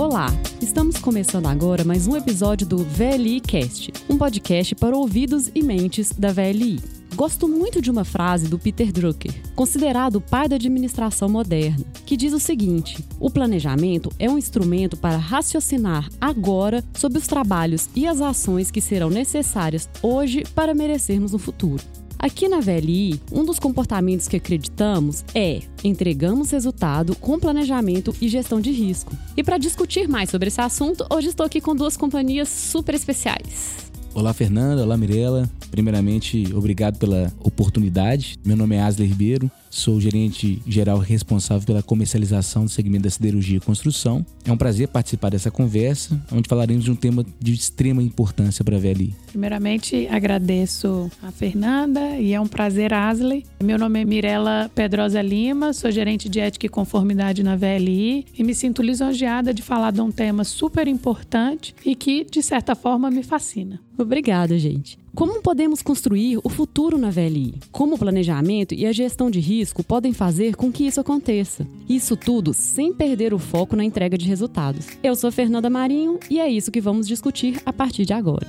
Olá, estamos começando agora mais um episódio do VLI Cast, um podcast para ouvidos e mentes da VLI. Gosto muito de uma frase do Peter Drucker, considerado o pai da administração moderna, que diz o seguinte: o planejamento é um instrumento para raciocinar agora sobre os trabalhos e as ações que serão necessárias hoje para merecermos um futuro. Aqui na VLI, um dos comportamentos que acreditamos é entregamos resultado com planejamento e gestão de risco. E para discutir mais sobre esse assunto, hoje estou aqui com duas companhias super especiais. Olá, Fernanda. Olá, Mirella. Primeiramente, obrigado pela oportunidade. Meu nome é Asler Ribeiro, sou gerente geral responsável pela comercialização do segmento da siderurgia e construção. É um prazer participar dessa conversa, onde falaremos de um tema de extrema importância para a VLI. Primeiramente, agradeço a Fernanda e é um prazer, Asler. Meu nome é Mirella Pedrosa Lima, sou gerente de ética e conformidade na VLI e me sinto lisonjeada de falar de um tema super importante e que, de certa forma, me fascina. Obrigada, gente. Como podemos construir o futuro na VLI? Como o planejamento e a gestão de risco podem fazer com que isso aconteça? Isso tudo sem perder o foco na entrega de resultados. Eu sou Fernanda Marinho e é isso que vamos discutir a partir de agora.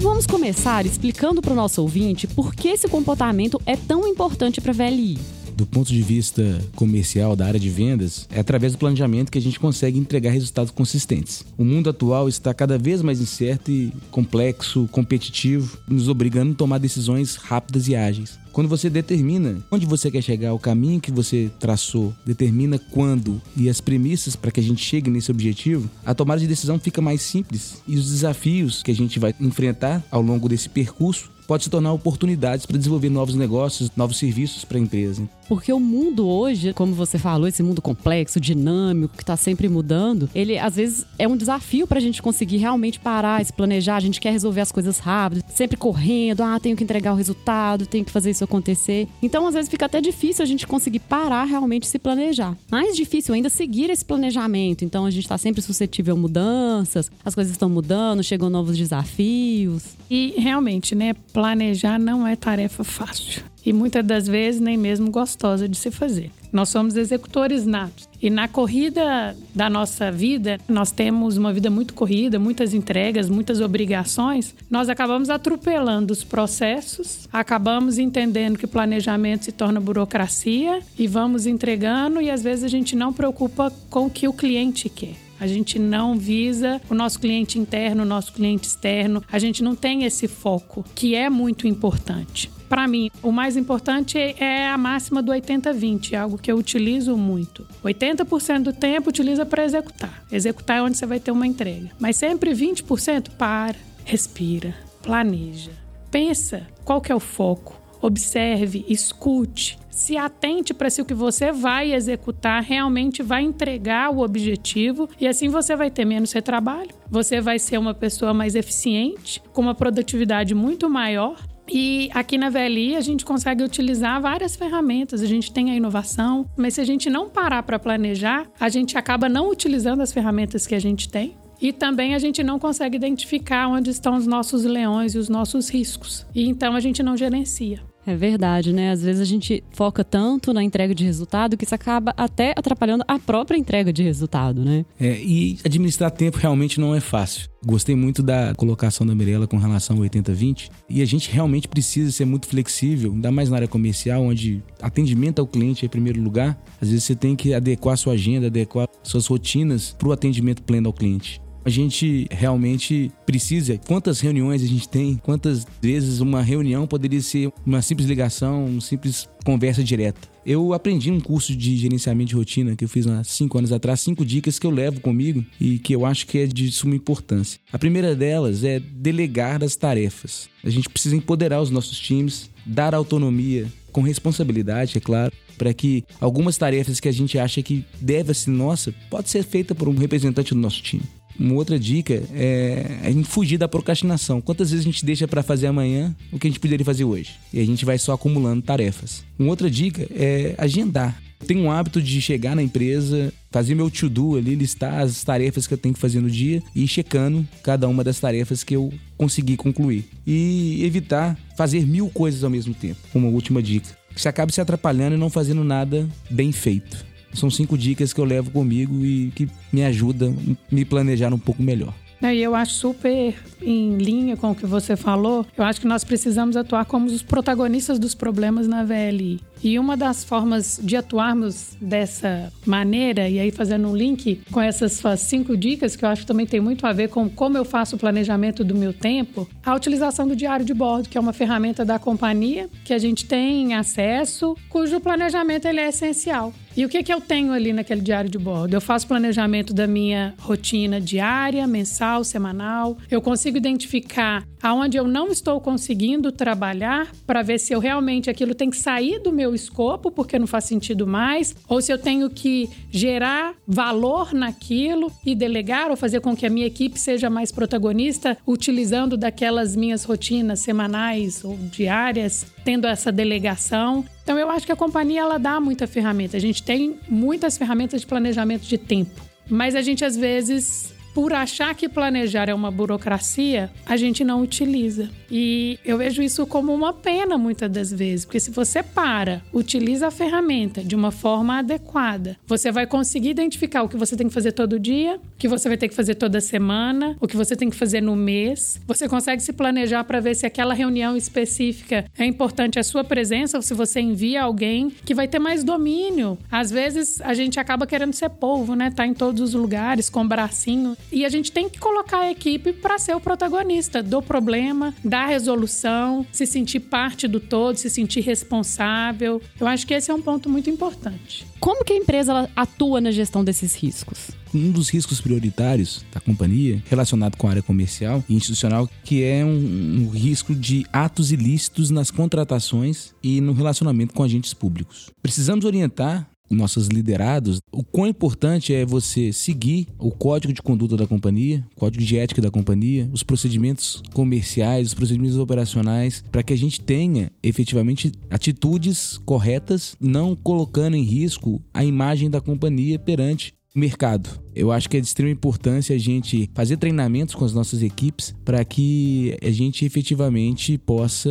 Vamos começar explicando para o nosso ouvinte por que esse comportamento é tão importante para a VLI do ponto de vista comercial da área de vendas, é através do planejamento que a gente consegue entregar resultados consistentes. O mundo atual está cada vez mais incerto e complexo, competitivo, nos obrigando a tomar decisões rápidas e ágeis. Quando você determina onde você quer chegar, o caminho que você traçou, determina quando e as premissas para que a gente chegue nesse objetivo, a tomada de decisão fica mais simples e os desafios que a gente vai enfrentar ao longo desse percurso pode se tornar oportunidades para desenvolver novos negócios, novos serviços para a empresa. Porque o mundo hoje, como você falou, esse mundo complexo, dinâmico, que está sempre mudando, ele às vezes é um desafio para a gente conseguir realmente parar, se planejar. A gente quer resolver as coisas rápido, sempre correndo. Ah, tenho que entregar o resultado, tenho que fazer isso acontecer. Então, às vezes fica até difícil a gente conseguir parar realmente se planejar. Mais difícil ainda seguir esse planejamento. Então, a gente está sempre suscetível a mudanças, as coisas estão mudando, chegam novos desafios. E realmente, né, planejar não é tarefa fácil e muitas das vezes nem mesmo gostosa de se fazer. Nós somos executores natos. E na corrida da nossa vida, nós temos uma vida muito corrida, muitas entregas, muitas obrigações. Nós acabamos atropelando os processos, acabamos entendendo que planejamento se torna burocracia e vamos entregando e às vezes a gente não preocupa com o que o cliente quer. A gente não visa o nosso cliente interno, o nosso cliente externo. A gente não tem esse foco, que é muito importante. Para mim, o mais importante é a máxima do 80-20, algo que eu utilizo muito. 80% do tempo utiliza para executar. Executar é onde você vai ter uma entrega. Mas sempre 20% para, respira, planeja. Pensa qual que é o foco. Observe, escute, se atente para se o que você vai executar realmente vai entregar o objetivo e assim você vai ter menos retrabalho, você vai ser uma pessoa mais eficiente, com uma produtividade muito maior e aqui na VLI a gente consegue utilizar várias ferramentas. A gente tem a inovação, mas se a gente não parar para planejar, a gente acaba não utilizando as ferramentas que a gente tem. E também a gente não consegue identificar onde estão os nossos leões e os nossos riscos. E então a gente não gerencia. É verdade, né? Às vezes a gente foca tanto na entrega de resultado que isso acaba até atrapalhando a própria entrega de resultado, né? É, e administrar tempo realmente não é fácil. Gostei muito da colocação da Mirella com relação ao 80-20 e a gente realmente precisa ser muito flexível, ainda mais na área comercial, onde atendimento ao cliente é em primeiro lugar. Às vezes você tem que adequar sua agenda, adequar suas rotinas para o atendimento pleno ao cliente a gente realmente precisa. Quantas reuniões a gente tem? Quantas vezes uma reunião poderia ser uma simples ligação, uma simples conversa direta? Eu aprendi um curso de gerenciamento de rotina que eu fiz há cinco anos atrás, cinco dicas que eu levo comigo e que eu acho que é de suma importância. A primeira delas é delegar as tarefas. A gente precisa empoderar os nossos times, dar autonomia com responsabilidade, é claro, para que algumas tarefas que a gente acha que deve ser nossa, pode ser feita por um representante do nosso time. Uma outra dica é a gente fugir da procrastinação. Quantas vezes a gente deixa para fazer amanhã o que a gente poderia fazer hoje? E a gente vai só acumulando tarefas. Uma outra dica é agendar. Tenho um hábito de chegar na empresa, fazer meu to-do ali, listar as tarefas que eu tenho que fazer no dia e ir checando cada uma das tarefas que eu consegui concluir. E evitar fazer mil coisas ao mesmo tempo. Uma última dica você acaba se atrapalhando e não fazendo nada bem feito. São cinco dicas que eu levo comigo e que me ajudam a me planejar um pouco melhor. E eu acho super em linha com o que você falou. Eu acho que nós precisamos atuar como os protagonistas dos problemas na VLI. E uma das formas de atuarmos dessa maneira, e aí fazendo um link com essas cinco dicas, que eu acho que também tem muito a ver com como eu faço o planejamento do meu tempo, a utilização do diário de bordo, que é uma ferramenta da companhia que a gente tem acesso, cujo planejamento ele é essencial. E o que, que eu tenho ali naquele diário de bordo? Eu faço planejamento da minha rotina diária, mensal, semanal. Eu consigo identificar aonde eu não estou conseguindo trabalhar para ver se eu realmente aquilo tem que sair do meu escopo porque não faz sentido mais, ou se eu tenho que gerar valor naquilo e delegar ou fazer com que a minha equipe seja mais protagonista utilizando daquelas minhas rotinas semanais ou diárias, tendo essa delegação. Então eu acho que a companhia ela dá muita ferramenta. A gente tem muitas ferramentas de planejamento de tempo, mas a gente às vezes por achar que planejar é uma burocracia, a gente não utiliza. E eu vejo isso como uma pena muitas das vezes, porque se você para, utiliza a ferramenta de uma forma adequada, você vai conseguir identificar o que você tem que fazer todo dia, o que você vai ter que fazer toda semana, o que você tem que fazer no mês. Você consegue se planejar para ver se aquela reunião específica é importante a sua presença ou se você envia alguém que vai ter mais domínio. Às vezes a gente acaba querendo ser povo, né? Tá em todos os lugares com bracinho e a gente tem que colocar a equipe para ser o protagonista do problema, da resolução, se sentir parte do todo, se sentir responsável. Eu acho que esse é um ponto muito importante. Como que a empresa atua na gestão desses riscos? Um dos riscos prioritários da companhia, relacionado com a área comercial e institucional, que é um, um risco de atos ilícitos nas contratações e no relacionamento com agentes públicos. Precisamos orientar nossos liderados, o quão importante é você seguir o código de conduta da companhia, o código de ética da companhia, os procedimentos comerciais, os procedimentos operacionais, para que a gente tenha efetivamente atitudes corretas, não colocando em risco a imagem da companhia perante o mercado. Eu acho que é de extrema importância a gente fazer treinamentos com as nossas equipes para que a gente efetivamente possa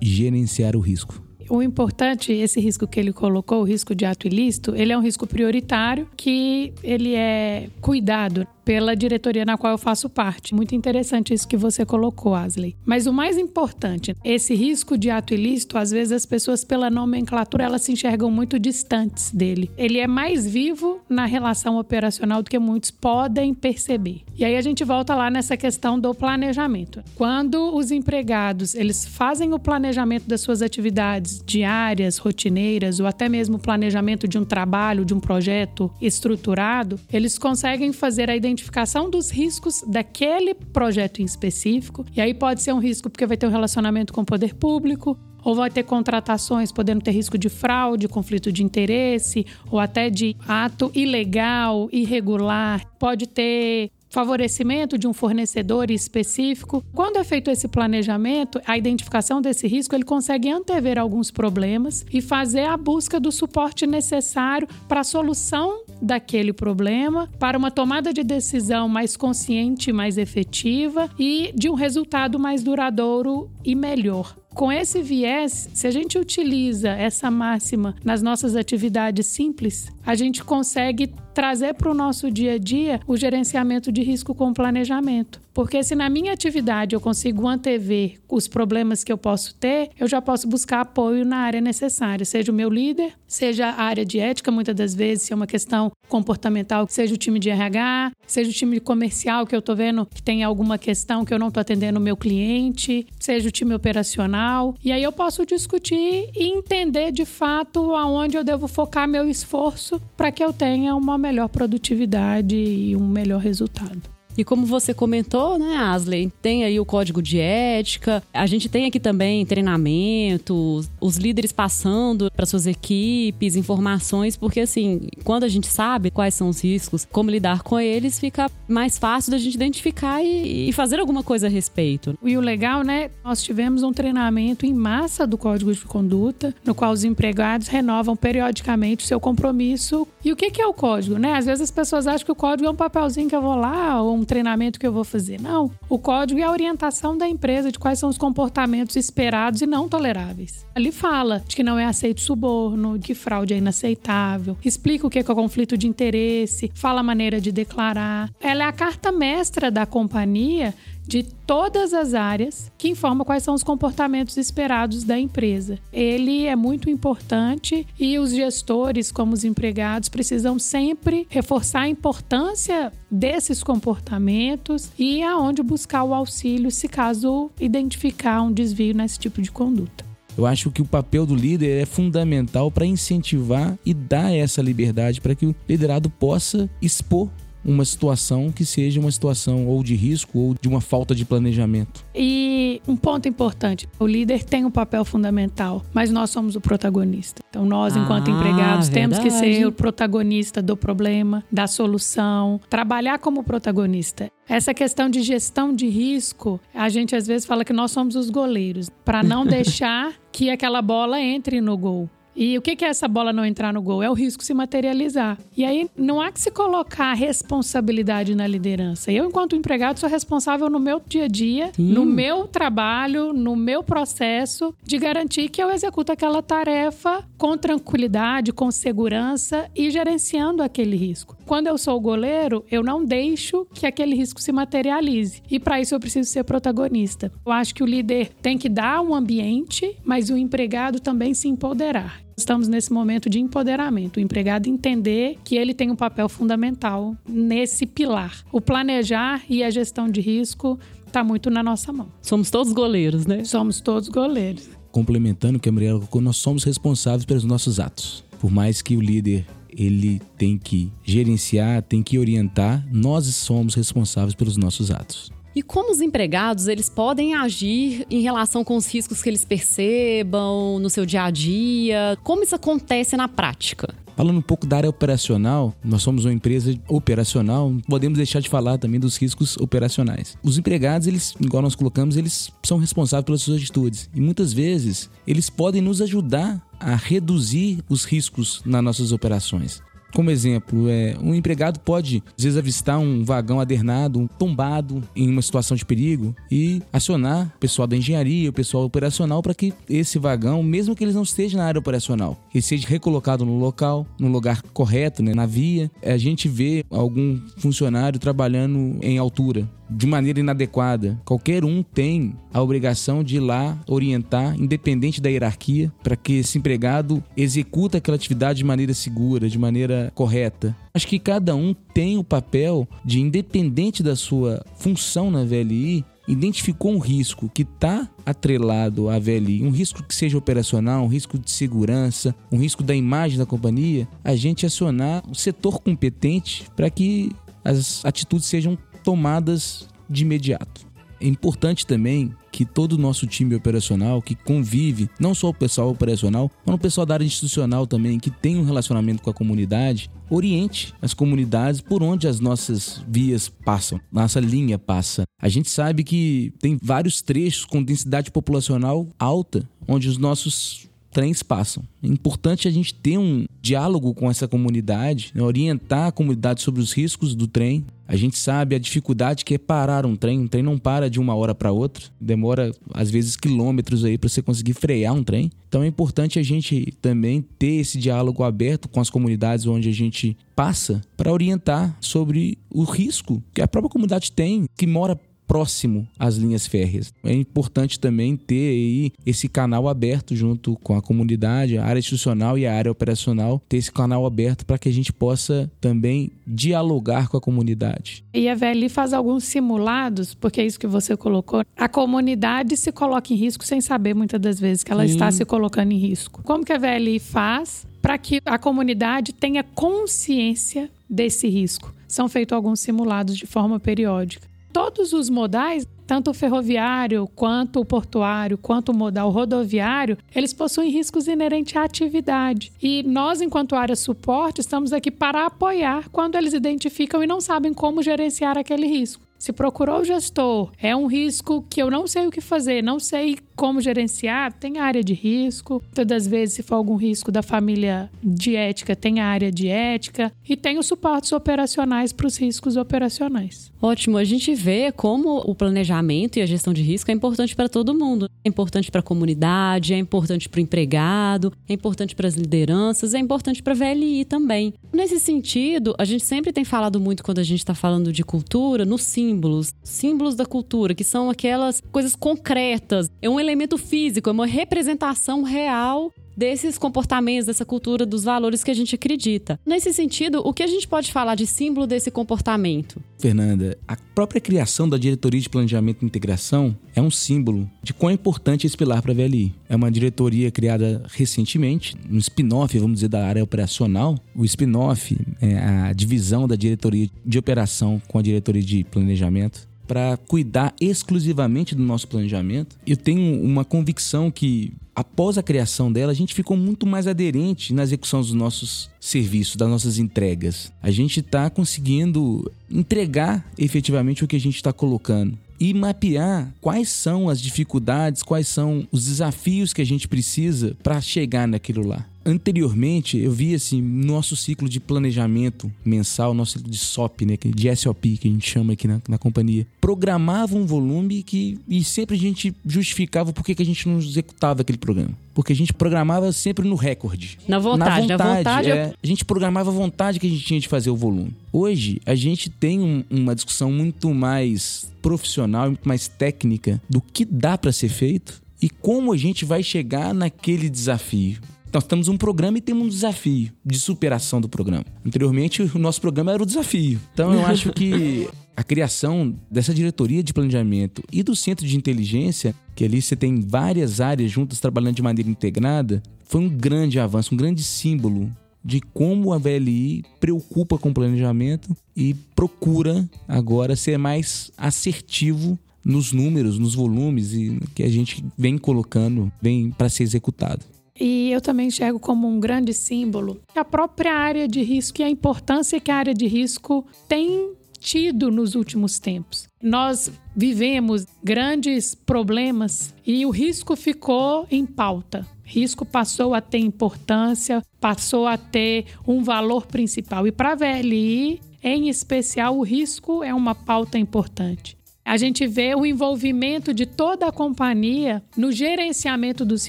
gerenciar o risco. O importante, esse risco que ele colocou, o risco de ato ilícito, ele é um risco prioritário que ele é cuidado pela diretoria na qual eu faço parte. Muito interessante isso que você colocou, Asley. Mas o mais importante, esse risco de ato ilícito, às vezes as pessoas pela nomenclatura elas se enxergam muito distantes dele. Ele é mais vivo na relação operacional do que muitos podem perceber. E aí a gente volta lá nessa questão do planejamento. Quando os empregados, eles fazem o planejamento das suas atividades diárias, rotineiras ou até mesmo planejamento de um trabalho, de um projeto estruturado, eles conseguem fazer a identificação dos riscos daquele projeto em específico. E aí pode ser um risco porque vai ter um relacionamento com o poder público, ou vai ter contratações podendo ter risco de fraude, conflito de interesse, ou até de ato ilegal, irregular. Pode ter favorecimento de um fornecedor específico. Quando é feito esse planejamento, a identificação desse risco, ele consegue antever alguns problemas e fazer a busca do suporte necessário para a solução daquele problema, para uma tomada de decisão mais consciente, mais efetiva e de um resultado mais duradouro e melhor. Com esse viés, se a gente utiliza essa máxima nas nossas atividades simples, a gente consegue trazer para o nosso dia a dia o gerenciamento de risco com planejamento. Porque se na minha atividade eu consigo antever os problemas que eu posso ter, eu já posso buscar apoio na área necessária, seja o meu líder, seja a área de ética, muitas das vezes, se é uma questão comportamental, seja o time de RH, seja o time comercial que eu estou vendo que tem alguma questão que eu não estou atendendo o meu cliente, seja o time operacional. E aí eu posso discutir e entender de fato aonde eu devo focar meu esforço para que eu tenha uma melhor produtividade e um melhor resultado. E como você comentou, né, Asley, tem aí o código de ética. A gente tem aqui também treinamentos, os líderes passando para suas equipes informações, porque assim, quando a gente sabe quais são os riscos, como lidar com eles, fica mais fácil da gente identificar e, e fazer alguma coisa a respeito. E o legal, né, nós tivemos um treinamento em massa do código de conduta, no qual os empregados renovam periodicamente o seu compromisso. E o que é o código, né? Às vezes as pessoas acham que o código é um papelzinho que eu vou lá ou um treinamento que eu vou fazer. Não. O código é a orientação da empresa de quais são os comportamentos esperados e não toleráveis. Ali fala de que não é aceito suborno, que fraude é inaceitável, explica o que é, o conflito de interesse, fala a maneira de declarar. Ela é a carta mestra da companhia de todas as áreas que informa quais são os comportamentos esperados da empresa. Ele é muito importante e os gestores, como os empregados, precisam sempre reforçar a importância desses comportamentos e aonde buscar o auxílio se caso identificar um desvio nesse tipo de conduta. Eu acho que o papel do líder é fundamental para incentivar e dar essa liberdade para que o liderado possa expor uma situação que seja uma situação ou de risco ou de uma falta de planejamento. E um ponto importante: o líder tem um papel fundamental, mas nós somos o protagonista. Então, nós, enquanto ah, empregados, verdade. temos que ser o protagonista do problema, da solução, trabalhar como protagonista. Essa questão de gestão de risco, a gente às vezes fala que nós somos os goleiros, para não deixar que aquela bola entre no gol. E o que é essa bola não entrar no gol? É o risco se materializar. E aí não há que se colocar a responsabilidade na liderança. Eu, enquanto empregado, sou responsável no meu dia a dia, Sim. no meu trabalho, no meu processo, de garantir que eu executo aquela tarefa com tranquilidade, com segurança e gerenciando aquele risco. Quando eu sou o goleiro, eu não deixo que aquele risco se materialize. E para isso eu preciso ser protagonista. Eu acho que o líder tem que dar um ambiente, mas o empregado também se empoderar. Estamos nesse momento de empoderamento, o empregado entender que ele tem um papel fundamental nesse pilar. O planejar e a gestão de risco está muito na nossa mão. Somos todos goleiros, né? Somos todos goleiros. Complementando o que a Mariela colocou, nós somos responsáveis pelos nossos atos. Por mais que o líder ele tem que gerenciar, tem que orientar, nós somos responsáveis pelos nossos atos. E como os empregados eles podem agir em relação com os riscos que eles percebam no seu dia a dia? Como isso acontece na prática? Falando um pouco da área operacional, nós somos uma empresa operacional, podemos deixar de falar também dos riscos operacionais. Os empregados, eles, igual nós colocamos, eles são responsáveis pelas suas atitudes e muitas vezes eles podem nos ajudar a reduzir os riscos nas nossas operações. Como exemplo, é, um empregado pode, às vezes, avistar um vagão adernado, um tombado em uma situação de perigo e acionar o pessoal da engenharia, o pessoal operacional para que esse vagão, mesmo que ele não esteja na área operacional, ele seja recolocado no local, no lugar correto, né, na via. A gente vê algum funcionário trabalhando em altura de maneira inadequada. Qualquer um tem a obrigação de ir lá orientar, independente da hierarquia, para que esse empregado execute aquela atividade de maneira segura, de maneira correta. Acho que cada um tem o papel de, independente da sua função na VLI, identificou um risco que está atrelado à VLI, um risco que seja operacional, um risco de segurança, um risco da imagem da companhia, a gente acionar o setor competente para que as atitudes sejam tomadas de imediato. É importante também que todo o nosso time operacional, que convive, não só o pessoal operacional, mas o pessoal da área institucional também, que tem um relacionamento com a comunidade, oriente as comunidades por onde as nossas vias passam, nossa linha passa. A gente sabe que tem vários trechos com densidade populacional alta, onde os nossos trens passam. É importante a gente ter um diálogo com essa comunidade, né? orientar a comunidade sobre os riscos do trem. A gente sabe a dificuldade que é parar um trem. Um trem não para de uma hora para outra, demora às vezes quilômetros aí para você conseguir frear um trem. Então é importante a gente também ter esse diálogo aberto com as comunidades onde a gente passa para orientar sobre o risco que a própria comunidade tem, que mora próximo às linhas férreas. É importante também ter aí esse canal aberto junto com a comunidade, a área institucional e a área operacional, ter esse canal aberto para que a gente possa também dialogar com a comunidade. E a VLI faz alguns simulados, porque é isso que você colocou. A comunidade se coloca em risco sem saber muitas das vezes que ela Sim. está se colocando em risco. Como que a VLI faz para que a comunidade tenha consciência desse risco? São feitos alguns simulados de forma periódica todos os modais, tanto o ferroviário, quanto o portuário, quanto o modal rodoviário, eles possuem riscos inerentes à atividade. E nós, enquanto área suporte, estamos aqui para apoiar quando eles identificam e não sabem como gerenciar aquele risco. Se procurou o gestor, é um risco que eu não sei o que fazer, não sei como gerenciar, tem área de risco. Todas as vezes, se for algum risco da família de ética, tem a área de ética. E tem os suportes operacionais para os riscos operacionais. Ótimo, a gente vê como o planejamento e a gestão de risco é importante para todo mundo. É importante para a comunidade, é importante para o empregado, é importante para as lideranças, é importante para a VLI também. Nesse sentido, a gente sempre tem falado muito quando a gente está falando de cultura, nos símbolos, símbolos da cultura, que são aquelas coisas concretas, é um elemento físico, é uma representação real desses comportamentos, dessa cultura, dos valores que a gente acredita. Nesse sentido, o que a gente pode falar de símbolo desse comportamento? Fernanda, a própria criação da Diretoria de Planejamento e Integração é um símbolo de quão importante é esse pilar para a VLI. É uma diretoria criada recentemente, um spin-off, vamos dizer, da área operacional. O spin-off é a divisão da diretoria de operação com a diretoria de planejamento para cuidar exclusivamente do nosso planejamento. Eu tenho uma convicção que após a criação dela, a gente ficou muito mais aderente na execução dos nossos serviços, das nossas entregas. A gente está conseguindo entregar efetivamente o que a gente está colocando e mapear quais são as dificuldades, quais são os desafios que a gente precisa para chegar naquilo lá. Anteriormente, eu vi assim, nosso ciclo de planejamento mensal, nosso ciclo de SOP, né, de SOP que a gente chama aqui na, na companhia, programava um volume que e sempre a gente justificava por que a gente não executava aquele programa. Porque a gente programava sempre no recorde. Na vontade, na vontade. vontade é, A gente programava a vontade que a gente tinha de fazer o volume. Hoje, a gente tem um, uma discussão muito mais profissional, muito mais técnica do que dá para ser feito e como a gente vai chegar naquele desafio. Nós temos um programa e temos um desafio de superação do programa. Anteriormente, o nosso programa era o desafio. Então, eu acho que a criação dessa diretoria de planejamento e do centro de inteligência, que ali você tem várias áreas juntas trabalhando de maneira integrada, foi um grande avanço, um grande símbolo de como a VLI preocupa com o planejamento e procura agora ser mais assertivo nos números, nos volumes e que a gente vem colocando, vem para ser executado. E eu também enxergo como um grande símbolo a própria área de risco e a importância que a área de risco tem tido nos últimos tempos. Nós vivemos grandes problemas e o risco ficou em pauta. Risco passou a ter importância, passou a ter um valor principal. E para a VLI, em especial, o risco é uma pauta importante. A gente vê o envolvimento de toda a companhia no gerenciamento dos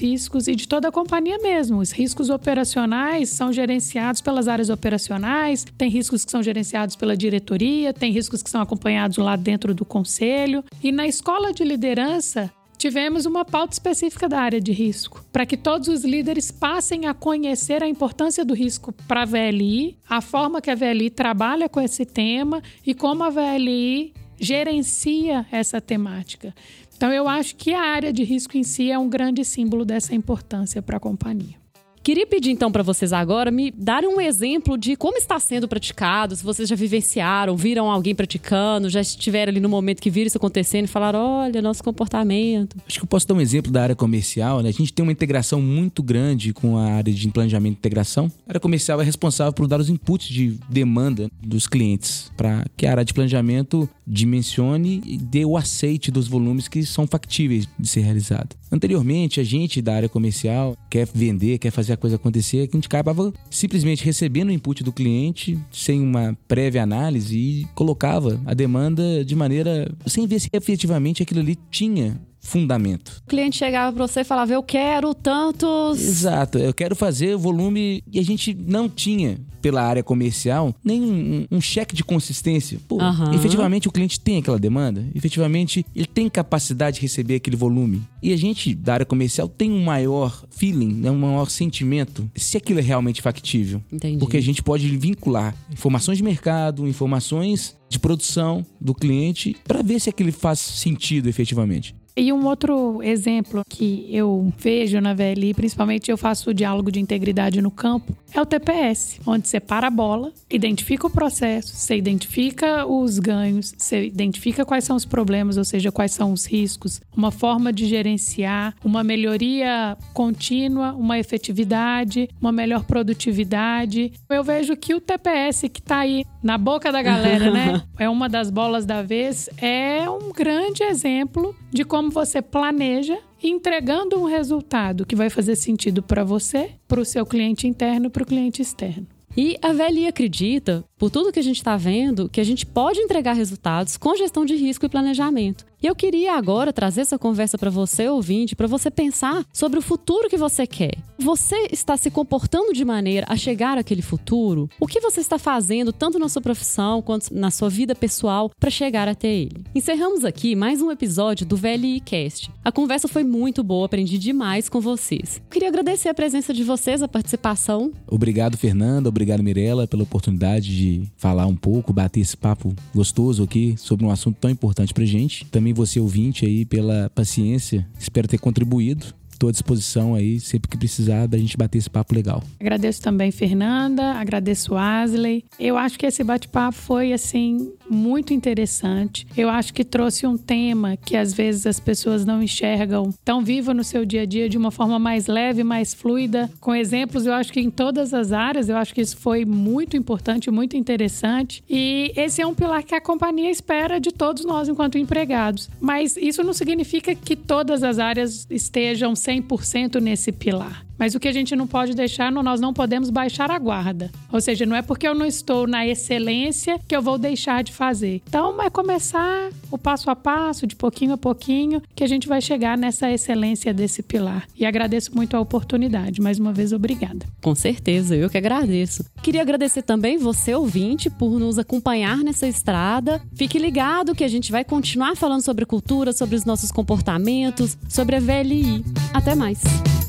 riscos e de toda a companhia mesmo. Os riscos operacionais são gerenciados pelas áreas operacionais, tem riscos que são gerenciados pela diretoria, tem riscos que são acompanhados lá dentro do conselho. E na escola de liderança, tivemos uma pauta específica da área de risco, para que todos os líderes passem a conhecer a importância do risco para a VLI, a forma que a VLI trabalha com esse tema e como a VLI gerencia essa temática. Então, eu acho que a área de risco em si é um grande símbolo dessa importância para a companhia. Queria pedir então para vocês agora me darem um exemplo de como está sendo praticado, se vocês já vivenciaram, viram alguém praticando, já estiveram ali no momento que viram isso acontecendo e falaram: olha, nosso comportamento. Acho que eu posso dar um exemplo da área comercial. Né? A gente tem uma integração muito grande com a área de planejamento e integração. A área comercial é responsável por dar os inputs de demanda dos clientes para que a área de planejamento dimensione e dê o aceite dos volumes que são factíveis de ser realizado. Anteriormente, a gente da área comercial quer vender, quer fazer a coisa acontecer, que a gente acabava simplesmente recebendo o input do cliente sem uma prévia análise e colocava a demanda de maneira sem ver se efetivamente aquilo ali tinha fundamento. O cliente chegava para você e falava: Eu quero tantos. Exato, eu quero fazer o volume. E a gente não tinha, pela área comercial, nem um, um cheque de consistência. Pô, uhum. efetivamente o cliente tem aquela demanda? Efetivamente ele tem capacidade de receber aquele volume? E a gente, da área comercial, tem um maior feeling, né, um maior sentimento se aquilo é realmente factível. Entendi. Porque a gente pode vincular informações de mercado, informações de produção do cliente para ver se aquilo faz sentido efetivamente. E um outro exemplo que eu vejo na VLI, principalmente eu faço o diálogo de integridade no campo, é o TPS, onde você para a bola, identifica o processo, você identifica os ganhos, você identifica quais são os problemas, ou seja, quais são os riscos, uma forma de gerenciar, uma melhoria contínua, uma efetividade, uma melhor produtividade. Eu vejo que o TPS que está aí na boca da galera, né? É uma das bolas da vez, é um grande exemplo de como você planeja entregando um resultado que vai fazer sentido para você, para o seu cliente interno para o cliente externo. E a VLI acredita, por tudo que a gente está vendo, que a gente pode entregar resultados com gestão de risco e planejamento. E eu queria agora trazer essa conversa para você, ouvinte, para você pensar sobre o futuro que você quer. Você está se comportando de maneira a chegar àquele futuro? O que você está fazendo, tanto na sua profissão quanto na sua vida pessoal, para chegar até ele? Encerramos aqui mais um episódio do VLI Cast. A conversa foi muito boa, aprendi demais com vocês. Queria agradecer a presença de vocês, a participação. Obrigado, Fernanda. Obrigado, Mirella, pela oportunidade de falar um pouco, bater esse papo gostoso aqui sobre um assunto tão importante pra gente. Também você ouvinte aí pela paciência. Espero ter contribuído. Estou à disposição aí, sempre que precisar, da gente bater esse papo legal. Agradeço também, Fernanda. Agradeço, Asley. Eu acho que esse bate-papo foi, assim, muito interessante. Eu acho que trouxe um tema que às vezes as pessoas não enxergam tão vivo no seu dia a dia de uma forma mais leve, mais fluida, com exemplos. Eu acho que em todas as áreas, eu acho que isso foi muito importante, muito interessante. E esse é um pilar que a companhia espera de todos nós enquanto empregados. Mas isso não significa que todas as áreas estejam 100% nesse pilar. Mas o que a gente não pode deixar, nós não podemos baixar a guarda. Ou seja, não é porque eu não estou na excelência que eu vou deixar de fazer. Então, é começar o passo a passo, de pouquinho a pouquinho, que a gente vai chegar nessa excelência desse pilar. E agradeço muito a oportunidade. Mais uma vez, obrigada. Com certeza, eu que agradeço. Queria agradecer também você, ouvinte, por nos acompanhar nessa estrada. Fique ligado que a gente vai continuar falando sobre cultura, sobre os nossos comportamentos, sobre a VLI. Até mais!